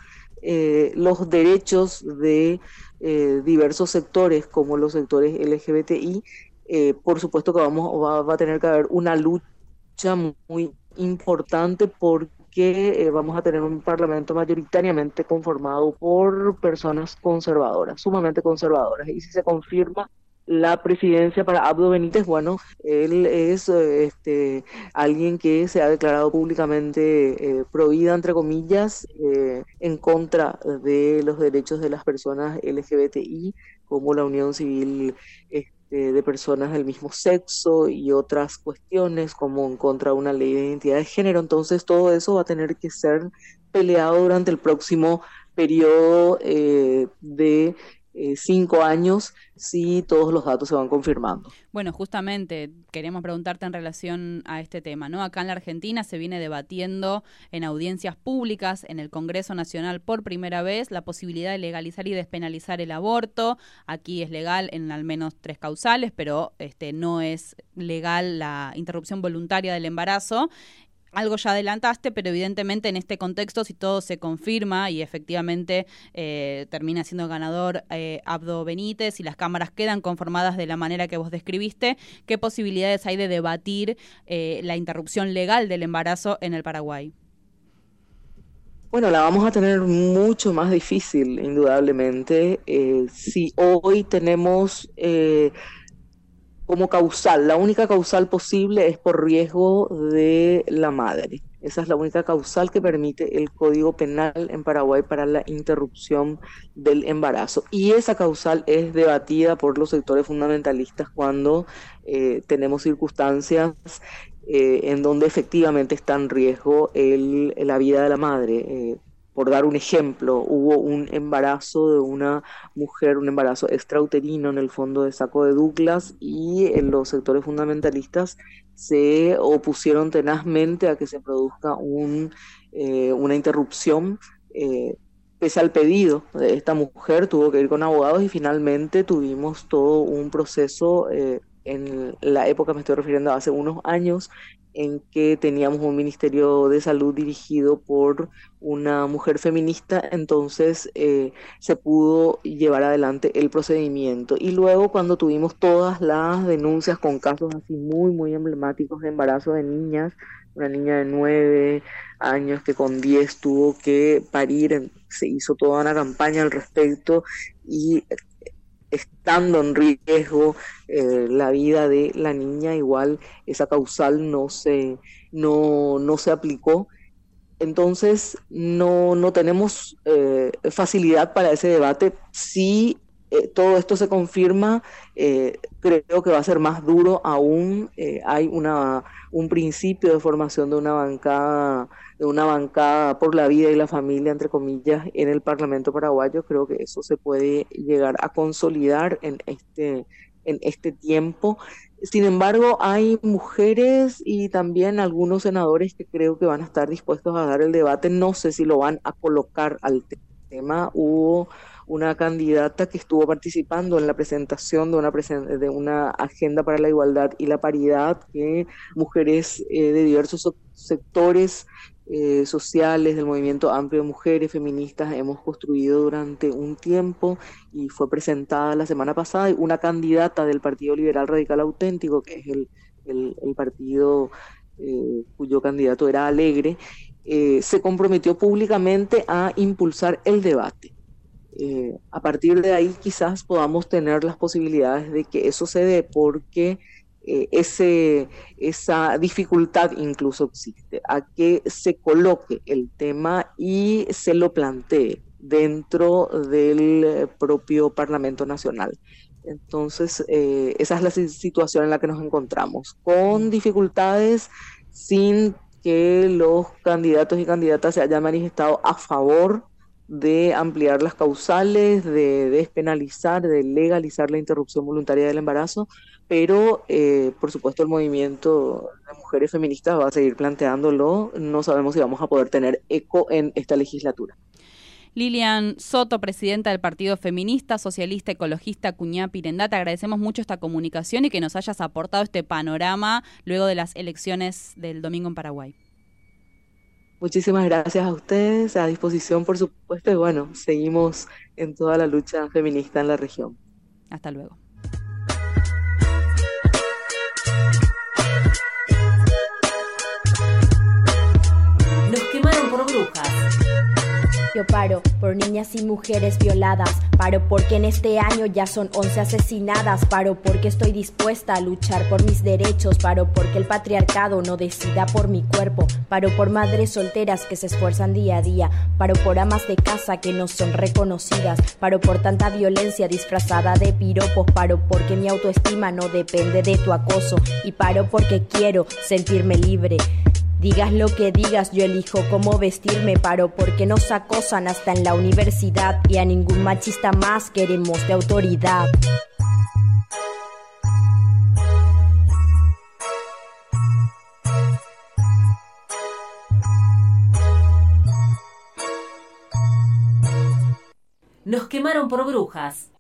eh, los derechos de eh, diversos sectores, como los sectores LGBTI, eh, por supuesto que vamos, va, va, a tener que haber una lucha muy importante porque vamos a tener un parlamento mayoritariamente conformado por personas conservadoras, sumamente conservadoras. Y si se confirma la presidencia para Abdo Benítez, bueno, él es este, alguien que se ha declarado públicamente eh, prohibida, entre comillas, eh, en contra de los derechos de las personas LGBTI, como la unión civil este, de personas del mismo sexo y otras cuestiones, como en contra de una ley de identidad de género. Entonces, todo eso va a tener que ser peleado durante el próximo periodo eh, de eh, cinco años si todos los datos se van confirmando. Bueno, justamente queremos preguntarte en relación a este tema, ¿no? Acá en la Argentina se viene debatiendo en audiencias públicas en el Congreso Nacional por primera vez la posibilidad de legalizar y despenalizar el aborto. Aquí es legal en al menos tres causales, pero este no es legal la interrupción voluntaria del embarazo algo ya adelantaste, pero evidentemente en este contexto, si todo se confirma y efectivamente eh, termina siendo ganador eh, Abdo Benítez y las cámaras quedan conformadas de la manera que vos describiste, ¿qué posibilidades hay de debatir eh, la interrupción legal del embarazo en el Paraguay? Bueno, la vamos a tener mucho más difícil, indudablemente. si hoy tenemos como causal, la única causal posible es por riesgo de la madre. Esa es la única causal que permite el Código Penal en Paraguay para la interrupción del embarazo. Y esa causal es debatida por los sectores fundamentalistas cuando eh, tenemos circunstancias eh, en donde efectivamente está en riesgo el, la vida de la madre. Eh, por dar un ejemplo, hubo un embarazo de una mujer, un embarazo extrauterino en el fondo de saco de Douglas y en los sectores fundamentalistas se opusieron tenazmente a que se produzca un, eh, una interrupción. Eh, pese al pedido de esta mujer, tuvo que ir con abogados y finalmente tuvimos todo un proceso eh, en la época, me estoy refiriendo a hace unos años, en que teníamos un Ministerio de Salud dirigido por una mujer feminista, entonces eh, se pudo llevar adelante el procedimiento. Y luego cuando tuvimos todas las denuncias con casos así muy, muy emblemáticos de embarazo de niñas, una niña de nueve años que con diez tuvo que parir, se hizo toda una campaña al respecto y estando en riesgo eh, la vida de la niña, igual esa causal no se, no, no se aplicó. Entonces, no, no tenemos eh, facilidad para ese debate. Si eh, todo esto se confirma, creo que va a ser más duro aún. hay una, un principio de formación de una bancada de una bancada por la vida y la familia, entre comillas, en el Parlamento paraguayo. Creo que eso se puede llegar a consolidar en este, en este tiempo. Sin embargo, hay mujeres y también algunos senadores que creo que van a estar dispuestos a dar el debate. No sé si lo van a colocar al tema. Hubo una candidata que estuvo participando en la presentación de una, de una agenda para la igualdad y la paridad que mujeres eh, de diversos sectores eh, sociales del movimiento amplio de mujeres feministas hemos construido durante un tiempo y fue presentada la semana pasada una candidata del Partido Liberal Radical Auténtico, que es el, el, partido eh, cuyo candidato era Alegre, eh, se comprometió públicamente a impulsar el debate. a partir de ahí quizás podamos tener las posibilidades de que eso se dé porque eh, ese, esa dificultad incluso existe, a que se coloque el tema y se lo plantee dentro del propio Parlamento Nacional. Entonces, eh, esa es la situación en la que nos encontramos, con dificultades sin que los candidatos y candidatas se hayan manifestado a favor de ampliar las causales, de despenalizar, de legalizar la interrupción voluntaria del embarazo, pero eh, por supuesto el movimiento de mujeres feministas va a seguir planteándolo. No sabemos si vamos a poder tener eco en esta legislatura. Lilian Soto, presidenta del Partido Feminista, Socialista, Ecologista Cuñá Pirendá, te agradecemos mucho esta comunicación y que nos hayas aportado este panorama luego de las elecciones del domingo en Paraguay. Muchísimas gracias a ustedes, a disposición por supuesto, y bueno, seguimos en toda la lucha feminista en la región. Hasta luego. Yo paro por niñas y mujeres violadas. Paro porque en este año ya son 11 asesinadas. Paro porque estoy dispuesta a luchar por mis derechos. Paro porque el patriarcado no decida por mi cuerpo. Paro por madres solteras que se esfuerzan día a día. Paro por amas de casa que no son reconocidas. Paro por tanta violencia disfrazada de piropos. Paro porque mi autoestima no depende de tu acoso. Y paro porque quiero sentirme libre. Digas lo que digas, yo elijo cómo vestirme, paro porque nos acosan hasta en la universidad y a ningún machista más queremos de autoridad. Nos quemaron por brujas.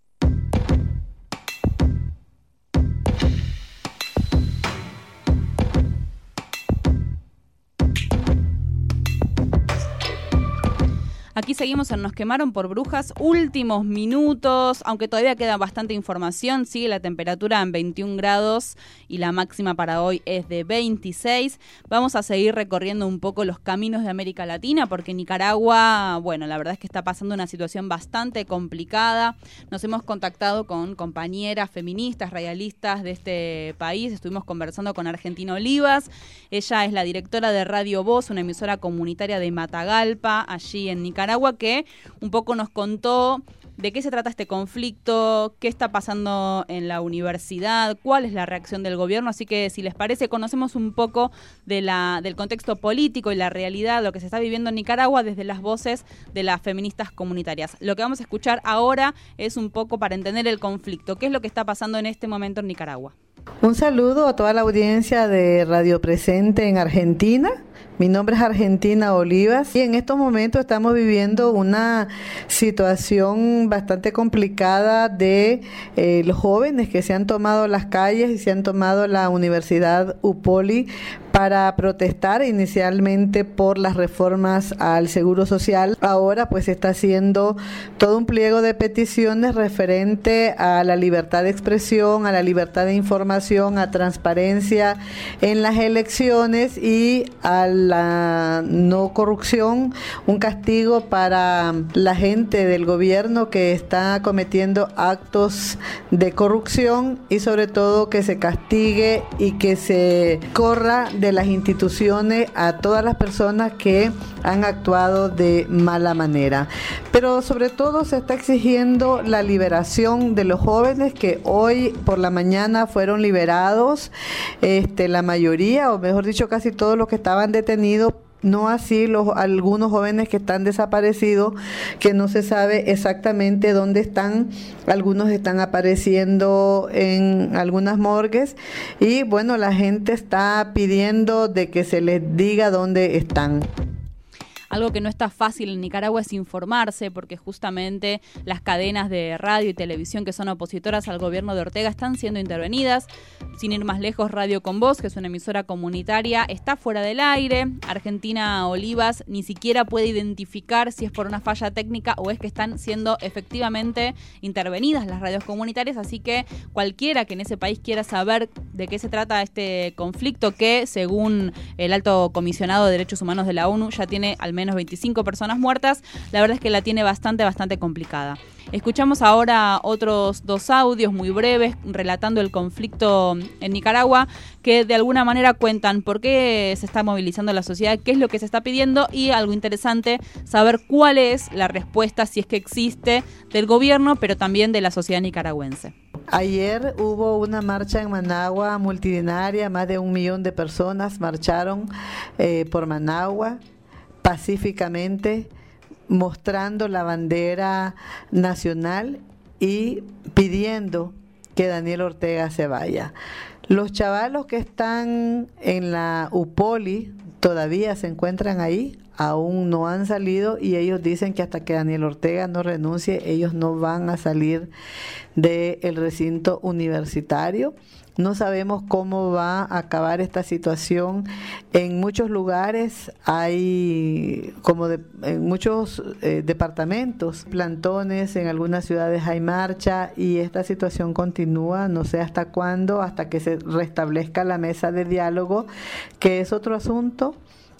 Aquí seguimos en Nos quemaron por brujas, últimos minutos, aunque todavía queda bastante información, sigue la temperatura en 21 grados y la máxima para hoy es de 26. Vamos a seguir recorriendo un poco los caminos de América Latina porque Nicaragua, bueno, la verdad es que está pasando una situación bastante complicada. Nos hemos contactado con compañeras feministas, radialistas de este país, estuvimos conversando con Argentina Olivas, ella es la directora de Radio Voz, una emisora comunitaria de Matagalpa, allí en Nicaragua Nicaragua que un poco nos contó de qué se trata este conflicto, qué está pasando en la universidad, cuál es la reacción del gobierno. Así que si les parece, conocemos un poco de la, del contexto político y la realidad, lo que se está viviendo en Nicaragua desde las voces de las feministas comunitarias. Lo que vamos a escuchar ahora es un poco para entender el conflicto, qué es lo que está pasando en este momento en Nicaragua. Un saludo a toda la audiencia de Radio Presente en Argentina. Mi nombre es Argentina Olivas y en estos momentos estamos viviendo una situación bastante complicada de eh, los jóvenes que se han tomado las calles y se han tomado la Universidad UPOLI para protestar inicialmente por las reformas al Seguro Social. Ahora pues está haciendo todo un pliego de peticiones referente a la libertad de expresión, a la libertad de información, a transparencia en las elecciones y a la no corrupción, un castigo para la gente del gobierno que está cometiendo actos de corrupción y sobre todo que se castigue y que se corra de las instituciones a todas las personas que han actuado de mala manera. Pero sobre todo se está exigiendo la liberación de los jóvenes que hoy por la mañana fueron liberados, este, la mayoría, o mejor dicho, casi todos los que estaban detenidos no así los algunos jóvenes que están desaparecidos, que no se sabe exactamente dónde están, algunos están apareciendo en algunas morgues y bueno, la gente está pidiendo de que se les diga dónde están. Algo que no está fácil en Nicaragua es informarse, porque justamente las cadenas de radio y televisión que son opositoras al gobierno de Ortega están siendo intervenidas. Sin ir más lejos, Radio Con Voz, que es una emisora comunitaria, está fuera del aire. Argentina Olivas ni siquiera puede identificar si es por una falla técnica o es que están siendo efectivamente intervenidas las radios comunitarias. Así que cualquiera que en ese país quiera saber de qué se trata este conflicto, que según el alto comisionado de derechos humanos de la ONU ya tiene al menos menos 25 personas muertas, la verdad es que la tiene bastante, bastante complicada. Escuchamos ahora otros dos audios muy breves relatando el conflicto en Nicaragua que de alguna manera cuentan por qué se está movilizando la sociedad, qué es lo que se está pidiendo y algo interesante, saber cuál es la respuesta, si es que existe, del gobierno, pero también de la sociedad nicaragüense. Ayer hubo una marcha en Managua multitudinaria, más de un millón de personas marcharon eh, por Managua pacíficamente mostrando la bandera nacional y pidiendo que Daniel Ortega se vaya. Los chavalos que están en la UPOLI todavía se encuentran ahí, aún no han salido y ellos dicen que hasta que Daniel Ortega no renuncie, ellos no van a salir del recinto universitario. No sabemos cómo va a acabar esta situación. En muchos lugares hay, como en muchos eh, departamentos, plantones, en algunas ciudades hay marcha y esta situación continúa, no sé hasta cuándo, hasta que se restablezca la mesa de diálogo, que es otro asunto,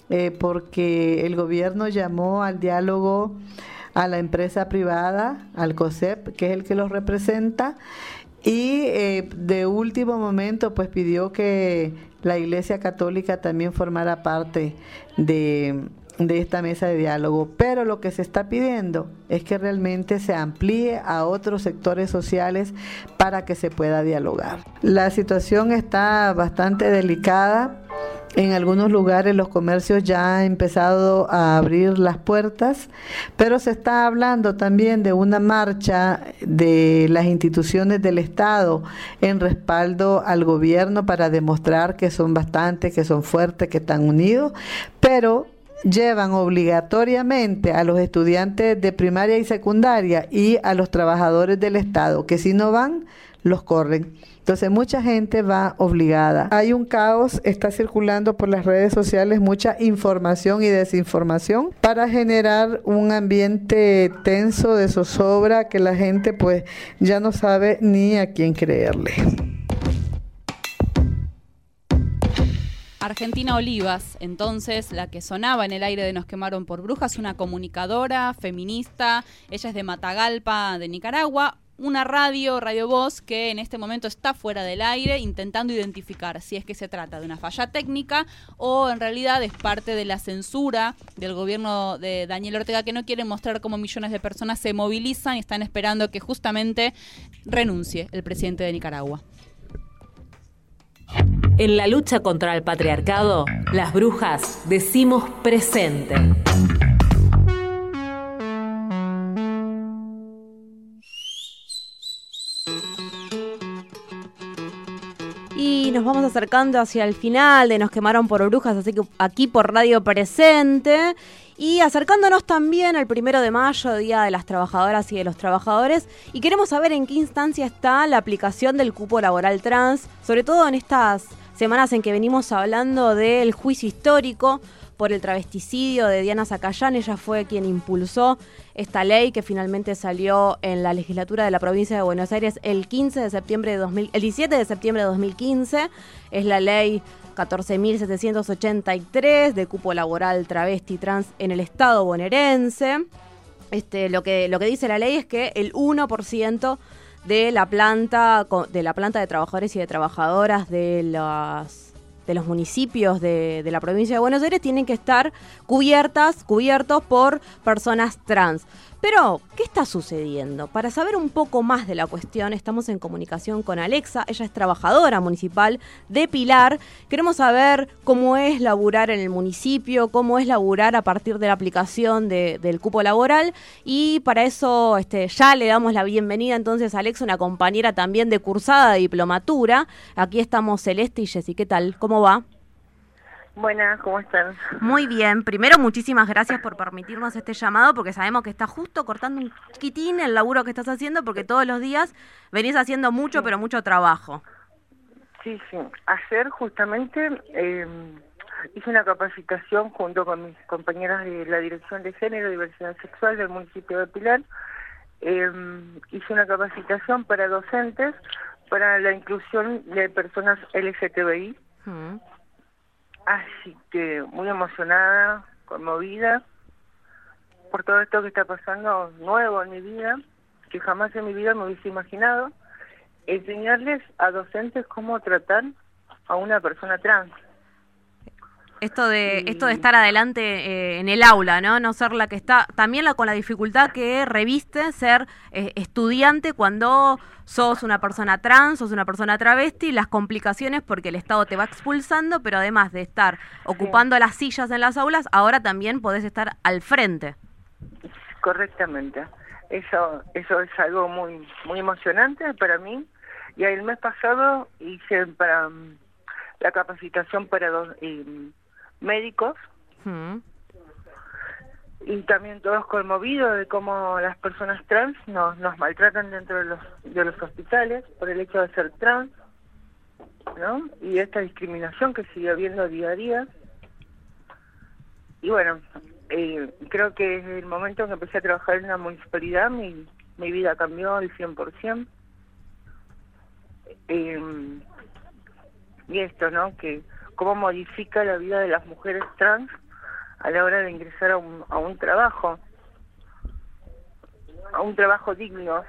eh, porque el gobierno llamó al diálogo a la empresa privada, al COSEP, que es el que los representa, y eh, de último momento, pues pidió que la Iglesia Católica también formara parte de, de esta mesa de diálogo. Pero lo que se está pidiendo es que realmente se amplíe a otros sectores sociales para que se pueda dialogar. La situación está bastante delicada en algunos lugares los comercios ya han empezado a abrir las puertas, pero se está hablando también de una marcha de las instituciones del Estado en respaldo al gobierno para demostrar que son bastantes, que son fuertes, que están unidos, pero llevan obligatoriamente a los estudiantes de primaria y secundaria y a los trabajadores del Estado, que si no van, los corren. Entonces mucha gente va obligada. Hay un caos, está circulando por las redes sociales mucha información y desinformación para generar un ambiente tenso de zozobra que la gente pues ya no sabe ni a quién creerle. Argentina Olivas, entonces la que sonaba en el aire de Nos quemaron por brujas, una comunicadora, feminista, ella es de Matagalpa, de Nicaragua, una radio, Radio Voz, que en este momento está fuera del aire intentando identificar si es que se trata de una falla técnica o en realidad es parte de la censura del gobierno de Daniel Ortega que no quiere mostrar cómo millones de personas se movilizan y están esperando que justamente renuncie el presidente de Nicaragua. En la lucha contra el patriarcado, las brujas decimos presente. Y nos vamos acercando hacia el final de Nos quemaron por brujas, así que aquí por Radio Presente. Y acercándonos también al primero de mayo, Día de las Trabajadoras y de los Trabajadores, y queremos saber en qué instancia está la aplicación del cupo laboral trans, sobre todo en estas semanas en que venimos hablando del juicio histórico por el travesticidio de Diana Zacayán. Ella fue quien impulsó esta ley que finalmente salió en la legislatura de la provincia de Buenos Aires el 15 de septiembre de 2000, el 17 de septiembre de 2015. Es la ley 14.783 de cupo laboral travesti trans en el estado bonaerense. Este, lo, que, lo que dice la ley es que el 1% de la planta de la planta de trabajadores y de trabajadoras de los de los municipios de, de, la provincia de Buenos Aires tienen que estar cubiertas, cubiertos por personas trans. Pero, ¿qué está sucediendo? Para saber un poco más de la cuestión, estamos en comunicación con Alexa. Ella es trabajadora municipal de Pilar. Queremos saber cómo es laburar en el municipio, cómo es laburar a partir de la aplicación de, del cupo laboral. Y para eso este, ya le damos la bienvenida entonces a Alexa, una compañera también de cursada de diplomatura. Aquí estamos Celeste y Jessy. ¿Qué tal? ¿Cómo va? Buenas, ¿cómo están? Muy bien. Primero, muchísimas gracias por permitirnos este llamado, porque sabemos que está justo cortando un quitín el laburo que estás haciendo, porque todos los días venís haciendo mucho, pero mucho trabajo. Sí, sí. Ayer justamente eh, hice una capacitación junto con mis compañeras de la Dirección de Género y Diversidad Sexual del municipio de Pilar. Eh, hice una capacitación para docentes para la inclusión de personas LGTBI. Mm. Así que muy emocionada, conmovida por todo esto que está pasando nuevo en mi vida, que jamás en mi vida me hubiese imaginado, enseñarles a docentes cómo tratar a una persona trans. Esto de, esto de estar adelante eh, en el aula, ¿no? No ser la que está, también la, con la dificultad que reviste ser eh, estudiante cuando sos una persona trans, sos una persona travesti, las complicaciones porque el Estado te va expulsando, pero además de estar ocupando las sillas en las aulas, ahora también podés estar al frente. Correctamente. Eso, eso es algo muy, muy emocionante para mí. Y el mes pasado hice para mm, la capacitación para dos, médicos y también todos conmovidos de cómo las personas trans nos, nos maltratan dentro de los, de los hospitales por el hecho de ser trans, ¿no? Y esta discriminación que sigue habiendo día a día. Y bueno, eh, creo que desde el momento en que empecé a trabajar en la municipalidad mi, mi vida cambió al 100%. Eh, y esto, ¿no? Que cómo modifica la vida de las mujeres trans a la hora de ingresar a un, a un trabajo, a un trabajo digno.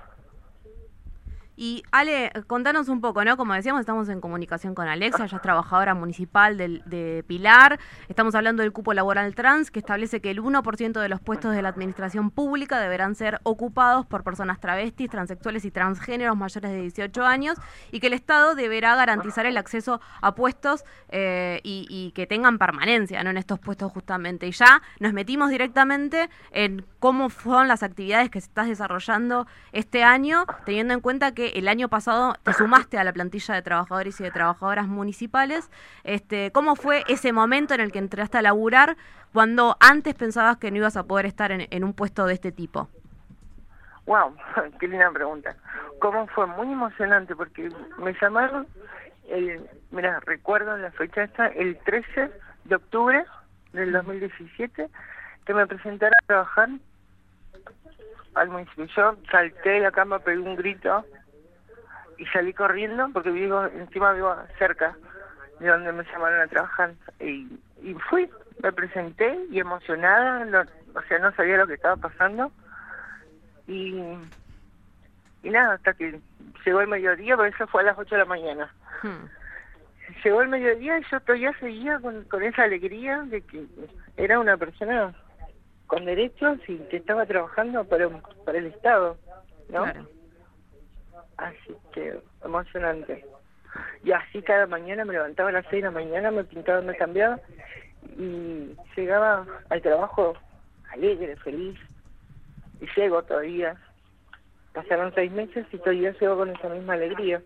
Y Ale, contanos un poco, ¿no? Como decíamos, estamos en comunicación con Alexa, ella es trabajadora municipal de, de Pilar. Estamos hablando del cupo laboral trans, que establece que el 1% de los puestos de la administración pública deberán ser ocupados por personas travestis, transexuales y transgéneros mayores de 18 años, y que el Estado deberá garantizar el acceso a puestos eh, y, que tengan permanencia ¿no? en estos puestos justamente. Y ya nos metimos directamente en cómo son las actividades que se estás desarrollando este año, teniendo en cuenta que el año pasado te sumaste a la plantilla de trabajadores y de trabajadoras municipales. Este, ¿Cómo fue ese momento en el que entraste a laburar cuando antes pensabas que no ibas a poder estar en, un puesto de este tipo? Wow, qué linda pregunta. ¿Cómo fue? Muy emocionante porque me llamaron, el, mira, recuerdo la fecha esta, el 13 de octubre del 2017, que me presentara a trabajar al municipio. Yo salté de la cama, pegué un grito y salí corriendo porque vivo, encima vivo cerca de donde me llamaron a trabajar. Y, y fui, me presenté y emocionada, no, o sea, no sabía lo que estaba pasando. Y, y nada, hasta que llegó el mediodía, pero eso fue a las 8 de la mañana. Hmm. Llegó el mediodía y yo todavía seguía con, con esa alegría de que era una persona con derechos y que estaba trabajando para, para el Estado, ¿no? Claro. Así que emocionante. Y así cada mañana me levantaba a las 6 de la mañana, me pintaba, me cambiaba y llegaba al trabajo alegre, feliz. Y llego todavía. Pasaron seis meses y todavía llego con esa misma alegría.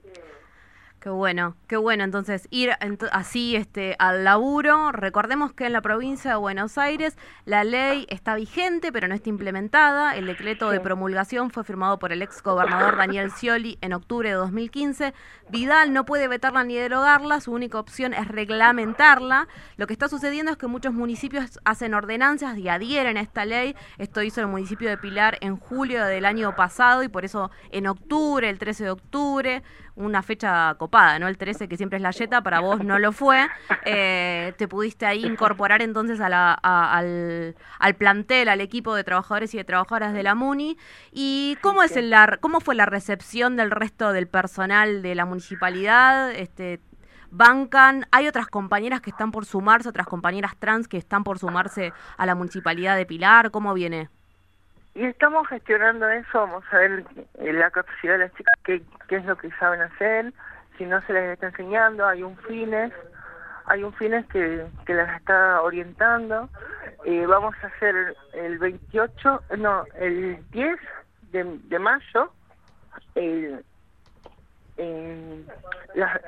Qué bueno, qué bueno. Entonces, ir ent- así este, al laburo. Recordemos que en la provincia de Buenos Aires la ley está vigente, pero no está implementada. El decreto de promulgación fue firmado por el ex gobernador Daniel Scioli en octubre de 2015. Vidal no puede vetarla ni derogarla, su única opción es reglamentarla. Lo que está sucediendo es que muchos municipios hacen ordenanzas y adhieren a esta ley. Esto hizo el municipio de Pilar en julio del año pasado y por eso en octubre, el 13 de octubre, una fecha copada, ¿no? El 13, que siempre es la yeta, para vos no lo fue. Eh, te pudiste ahí incorporar entonces a la, a- al, al plantel, al equipo de trabajadores y de trabajadoras de la MUNI. ¿Y cómo, es el- la, cómo fue la recepción del resto del personal de la municipalidad? Este, ¿Bancan? ¿Hay otras compañeras que están por sumarse, otras compañeras trans que están por sumarse a la municipalidad de Pilar? ¿Cómo viene? Y estamos gestionando eso, vamos a ver eh, la capacidad de las chicas, qué, qué es lo que saben hacer, si no se les está enseñando, hay un fines, hay un fines que, que las está orientando. Eh, vamos a hacer el 28, no, el 10 de, de mayo, el, la-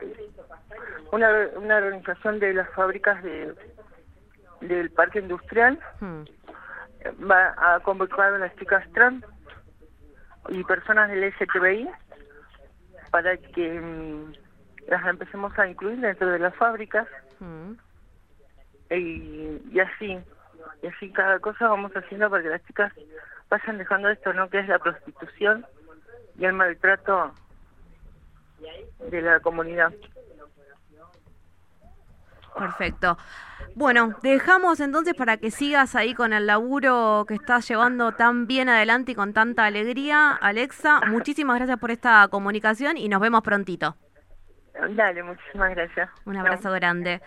una, una organización de las fábricas de, del parque industrial Hmm. va a convocar a las chicas trans y personas del LGTBI para que mm, las empecemos a incluir dentro de las fábricas Hmm. y, y así y así cada cosa vamos haciendo para que las chicas vayan dejando esto no que es la prostitución y el maltrato de la comunidad Perfecto. Bueno, dejamos entonces para que sigas ahí con el laburo que estás llevando tan bien adelante y con tanta alegría. Alexa, muchísimas gracias por esta comunicación y nos vemos prontito. Dale muchísimas gracias Un abrazo grande.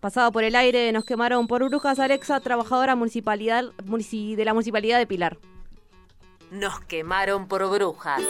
Pasado por el aire, nos quemaron por brujas. Alexa, trabajadora municipalidad, munici- de la municipalidad de Pilar. Nos quemaron por brujas.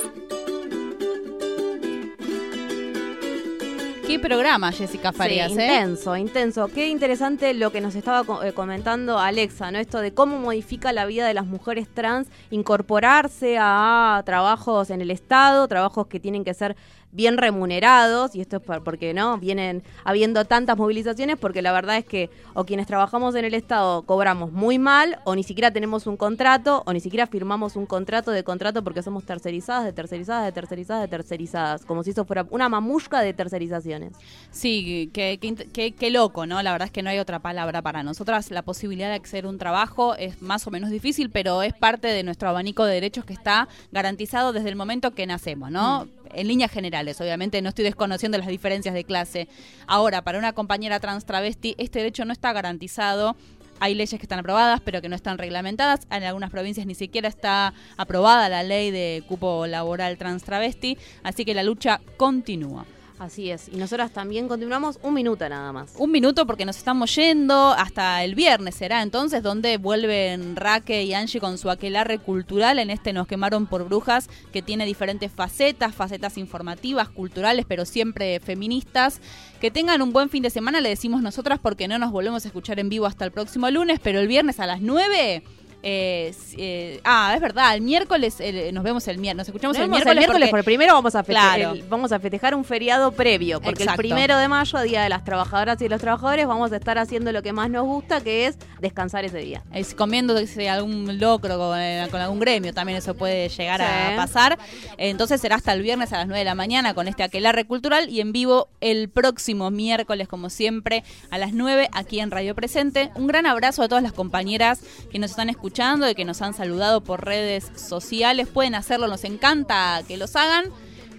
¿Qué programa, Jessica Farías? Sí, eh? intenso, intenso. Qué interesante lo que nos estaba eh, comentando Alexa, ¿no? Esto de cómo modifica la vida de las mujeres trans incorporarse a trabajos en el Estado, trabajos que tienen que ser bien remunerados, y esto es por- porque no vienen habiendo tantas movilizaciones, porque la verdad es que o quienes trabajamos en el Estado cobramos muy mal, o ni siquiera tenemos un contrato, o ni siquiera firmamos un contrato de contrato porque somos tercerizadas, de tercerizadas, de tercerizadas, de tercerizadas, como si eso fuera una mamushka de tercerizaciones. Sí, qué, int- qué- qué loco, ¿no? La verdad es que no hay otra palabra para nosotras. La posibilidad de acceder a un trabajo es más o menos difícil, pero es parte de nuestro abanico de derechos que está garantizado desde el momento que nacemos, ¿no? En líneas generales, obviamente no estoy desconociendo las diferencias de clase. Ahora, para una compañera trans travesti, este derecho no está garantizado. Hay leyes que están aprobadas, pero que no están reglamentadas. En algunas provincias ni siquiera está aprobada la ley de cupo laboral trans travesti, así que la lucha continúa. Así es. Y nosotras también continuamos un minuto nada más. Un minuto porque nos estamos yendo hasta el viernes será entonces donde vuelven Raque y Angie con su aquelarre cultural en este Nos quemaron por brujas que tiene diferentes facetas, facetas informativas, culturales, pero siempre feministas. Que tengan un buen fin de semana, le decimos nosotras porque no nos volvemos a escuchar en vivo hasta el próximo lunes, pero el viernes a las 9 Eh, eh, ah, es verdad, el miércoles el- nos vemos el miércoles, nos escuchamos Nos el miércoles. el miércoles, porque- porque primero vamos a, feste- Claro. el- vamos a festejar un feriado previo, porque Exacto. el primero de mayo, Día de las Trabajadoras y los Trabajadores, vamos a estar haciendo lo que más nos gusta, que es descansar ese día. Es comiendo algún locro con, eh, con algún gremio, también eso puede llegar Sí. a pasar. Entonces será hasta el viernes a las 9 de la mañana con este aquelarre cultural y en vivo el próximo miércoles, como siempre, a las 9 aquí en Radio Presente. Un gran abrazo a todas las compañeras que nos están escuchando y que nos han saludado por redes sociales. Pueden hacerlo, nos encanta que los hagan.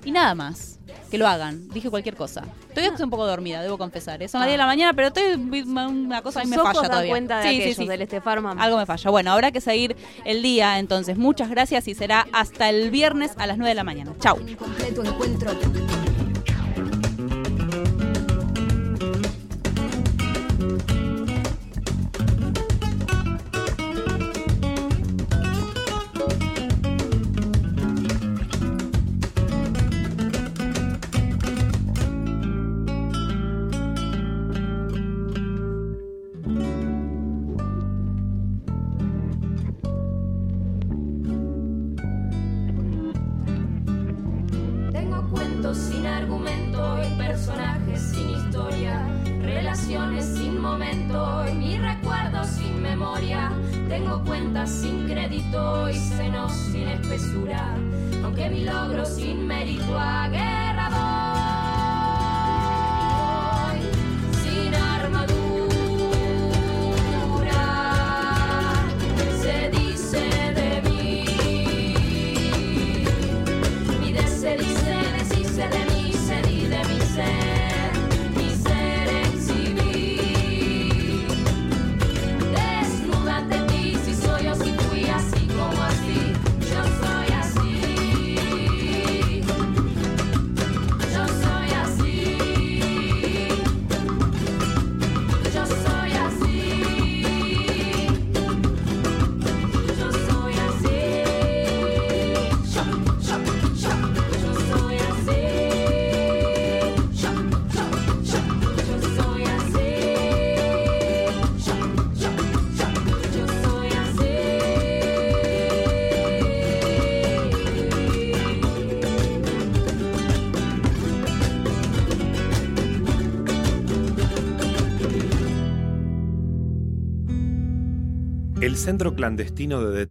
Y nada más, que lo hagan. Dije cualquier cosa. Estoy un poco dormida, debo confesar. Son las 10 de la mañana, pero estoy una cosa a mí me falla dan todavía. cuenta de aquellos, del Estefarman. Algo me falla. Bueno, habrá que seguir el día entonces. Muchas gracias y será hasta el viernes a las 9 de la mañana. Chau. encuentro. Centro clandestino de